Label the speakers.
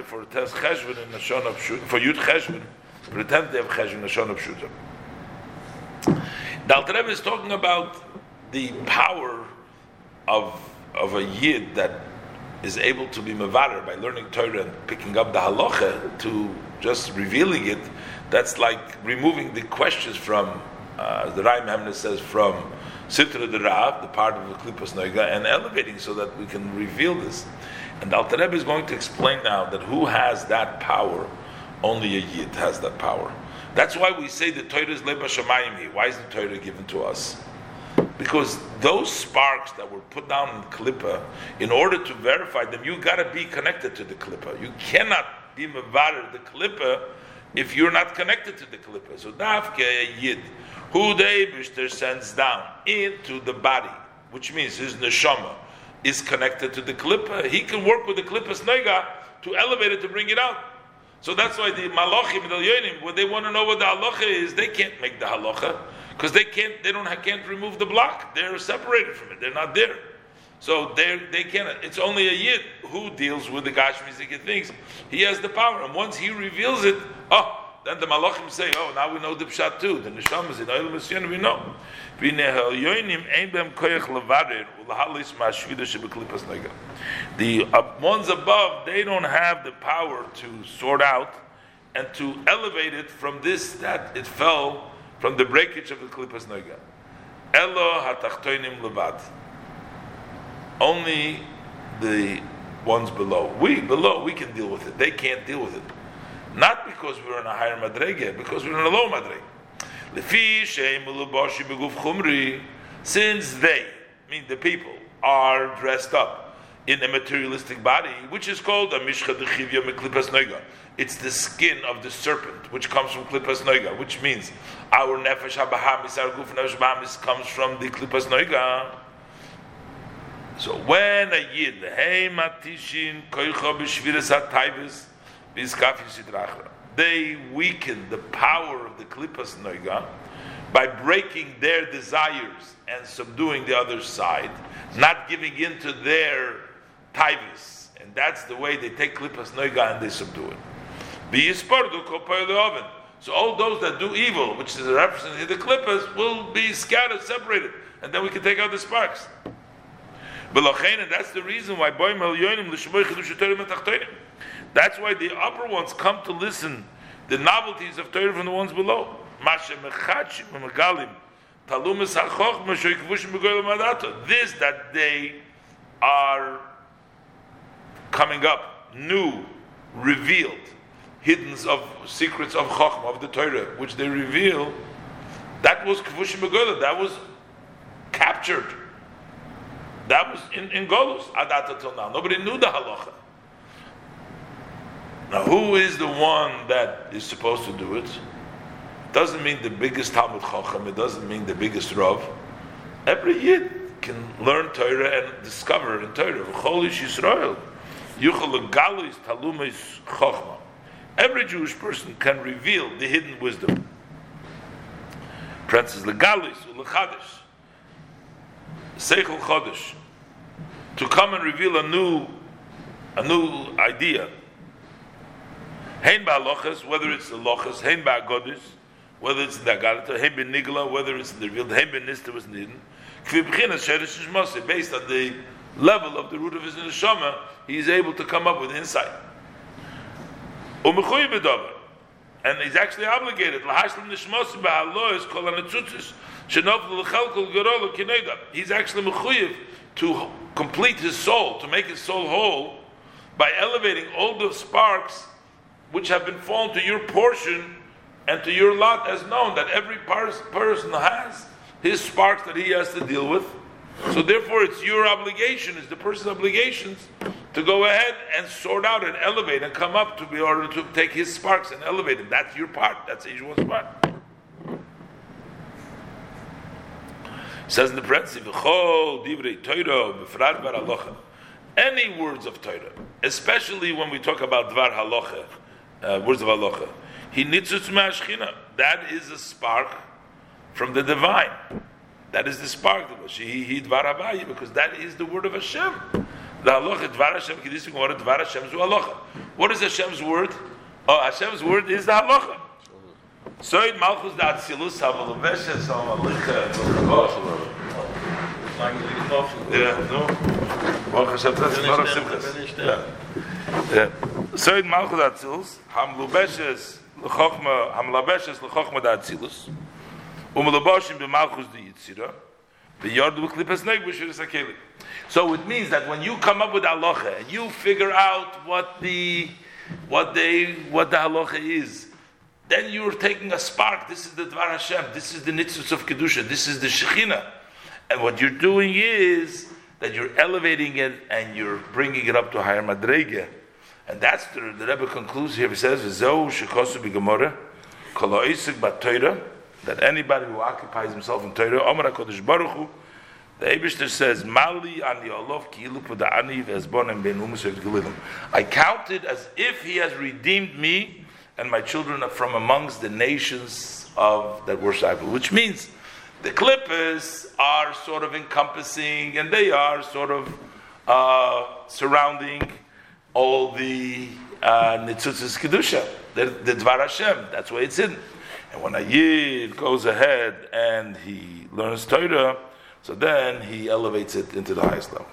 Speaker 1: Maske for Tes Cheshvan in Nashon of Shut, for Yud Cheshvan, for the 10th day of Cheshvan, Nashon of Shuta. The Alter is talking about the power of, of a Yid that is able to be Mavarer by learning Torah and picking up the halacha to just revealing it. That's like removing the questions from, uh, the Raim Hamna says, from Sitra the Rav, the part of the Klippas Noiga, and elevating so that we can reveal this. And Alter Rebbe is going to explain now that who has that power? Only a Yid has that power. That's why we say the Torah is Leba Shemayim. Why is the Torah given to us? Because those sparks that were put down in the Klippa, in order to verify them, you got to be connected to the Klippa. You cannot be Mavarer the Klippa if you're not connected to the Klippa. So Dafke Yid, who the Eibishter sends down into the body, which means his neshama is connected to the Klippa, he can work with the Klippa's Nega to elevate it, to bring it out. So that's why the Malachim and the Yonim, when they want to know what the halacha is, they can't make the halacha because they can't, they don't, can't remove the block. They're separated from it. They're not there. So they they can't. It's only a yid who deals with the Gashmizik things. He has the power, and once he reveals it, oh, then the Malachim say, oh, now we know the pshat too. The neshamas in Olam Misyan we know. The ones above, they don't have the power to sort out and to elevate it from this that it fell from the breakage of the Klippas Noiga. Elo hatachtoinim levad. Only the ones below. We below, we can deal with it. They can't deal with it. Not because we're in a higher madrege, because we're in a low madrege. Since they, I mean the people, are dressed up in a materialistic body, which is called a mishcha dechivya miklipas noiga. It's the skin of the serpent, which comes from klipas noiga, which means our nefesh habahamis, our guf nefesh habahamis comes from the klipas noiga. So when a yid, hey matishin koicha b'shviras sidrachra, they weaken the power of the klipas noiga by breaking their desires and subduing the other side, not giving in to their taivis. And that's the way they take klipas noiga and they subdue it. So all those that do evil, which is reference to the klippas, will be scattered, separated, and then we can take out the sparks. And that's the reason why that's why the upper ones come to listen the novelties of Torah from the ones below. This that they are coming up, new, revealed, hidden of secrets of Chachma, of the Torah, which they reveal, that was Kvushim Megola, that was captured. That was in, in Golus, Adata till now. Nobody knew the halacha. Now, who is the one that is supposed to do it? It doesn't mean the biggest Talmid Chacham, it doesn't mean the biggest Rav. Every Yid can learn Torah and discover in Torah. Cholish Yisrael. Yuchel Galis Talumis Chachma. Every Jewish person can reveal the hidden wisdom. Princess Legalis, Ulechadish, Seichel Chodesh, to come and reveal a new, a new idea. Hein ba'alochas, whether it's the lochas, hein ba'agodis, whether it's the agarata, hein nigla, whether it's the revealed, hein nista was hidden. Based on the level of the root of his neshama, he is able to come up with insight. And he's actually obligated. He's actually mechuyev to complete his soul, to make his soul whole, by elevating all the sparks which have been fallen to your portion and to your lot as known that every person has his sparks that he has to deal with. So therefore, it's your obligation, it's the person's obligations to go ahead and sort out and elevate and come up to be order to take his sparks and elevate them. That's your part. That's Yeshua's part. says in the parenthesis, any words of Torah, especially when we talk about Dvar Halacha, uh, words of halacha. He nitzutz ma'ashchina. That is a spark from the divine. That is the spark. She he dvar because that is the word of Hashem. The halacha Dvar Hashem Kedisik Gemara Dvar Hashem's halacha. What is Hashem's word? Oh, Hashem's word is the halacha. Soid Malchus da Atzilus Hamalubeshes Hamalicha Yeah, no. Baruch Hashem, that's not simchas. Yeah. Yeah. Soid Malchus Atzilus Hamlubeshes L'chochma Hamlabeshes L'chochma da Atzilus b'Malchus da Yitzira neg b'shiris hakeli. So it means that when you come up with halacha and you figure out what the what they what the halacha is, then you're taking a spark. This is the Dvar Hashem. This is the nitzvus of kedusha. This is the shechina. And what you're doing is that you're elevating it and you're bringing it up to higher madrege. And that's the, the Rebbe concludes here. He says, "V'zeu shekosu b'gemara kol ha'isik b'Torah." That anybody who occupies himself in Torah, Omer HaKadosh Baruch Hu, the Eibishter says, Mali ani olof ki iluk v'da'ani v'ezbonem ben umus v'gelilim. I counted as if he has redeemed me and my children from amongst the nations of that worship, which means the klippas are sort of encompassing and they are sort of uh, surrounding all the uh, Nitzutzis Kedusha, the, the Dvar Hashem, that's where it's in. And when a Yid goes ahead and he learns Torah, so then he elevates it into the highest level.